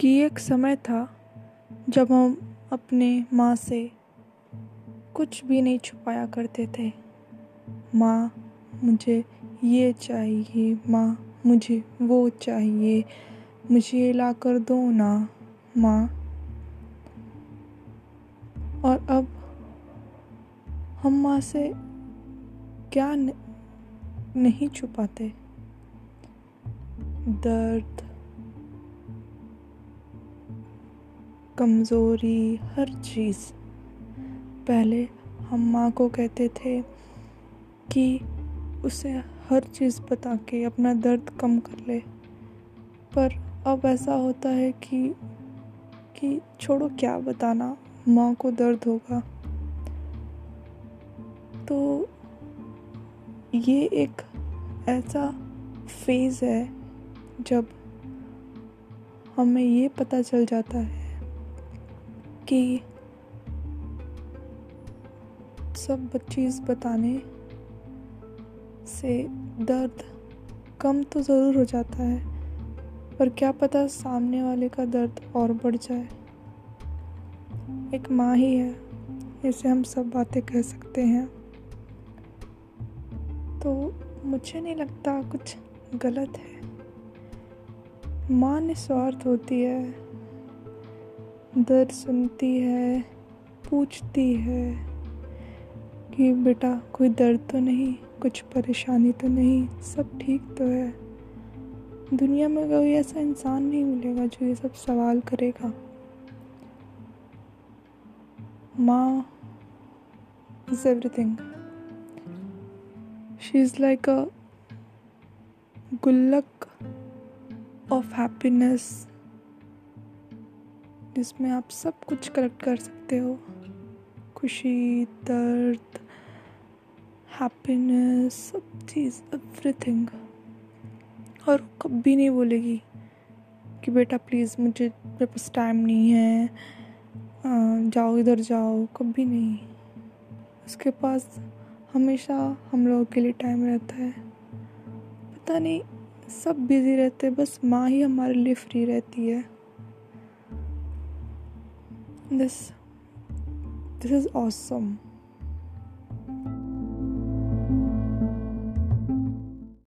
कि एक समय था जब हम अपने माँ से कुछ भी नहीं छुपाया करते थे। माँ, मुझे ये चाहिए, माँ, मुझे वो चाहिए, मुझे ये ला कर दो ना, माँ। और अब हम माँ से क्या नहीं छुपाते? दर्द कमज़ोरी, हर चीज़। पहले हम माँ को कहते थे कि उसे हर चीज़ बता के अपना दर्द कम कर ले। पर अब ऐसा होता है कि कि छोड़ो क्या बताना, माँ को दर्द होगा। तो ये एक ऐसा फ़ेज़ है जब हमें ये पता चल जाता है कि सब चीज़ बताने से दर्द कम तो ज़रूर हो जाता है, पर क्या पता सामने वाले का दर्द और बढ़ जाए। एक माँ ही है, जिसे हम सब बातें कह सकते हैं। तो मुझे नहीं लगता कुछ गलत है। माँ निस्वार्थ होती है। दर्द सुनती है, पूछती है कि, बेटा, कोई दर्द तो नहीं? कुछ परेशानी तो नहीं? सब ठीक तो है? दुनिया में कोई ऐसा इंसान नहीं मिलेगा जो ये सब सवाल करेगा? माँ is everything she is like a गुल्लक ऑफ़ हैप्पीनेस जिसमें आप सब कुछ कलेक्ट कर सकते हो। खुशी, दर्द हैप्पीनेस सब चीज़ एवरीथिंग और कभी नहीं बोलेगी कि बेटा प्लीज़ मुझे, मेरे पास टाइम नहीं है। जाओ, इधर जाओ। कभी नहीं। उसके पास हमेशा हम लोगों के लिए टाइम रहता है। पता नहीं, सब बिज़ी रहते हैं, बस माँ ही हमारे लिए फ्री रहती है। This this is awesome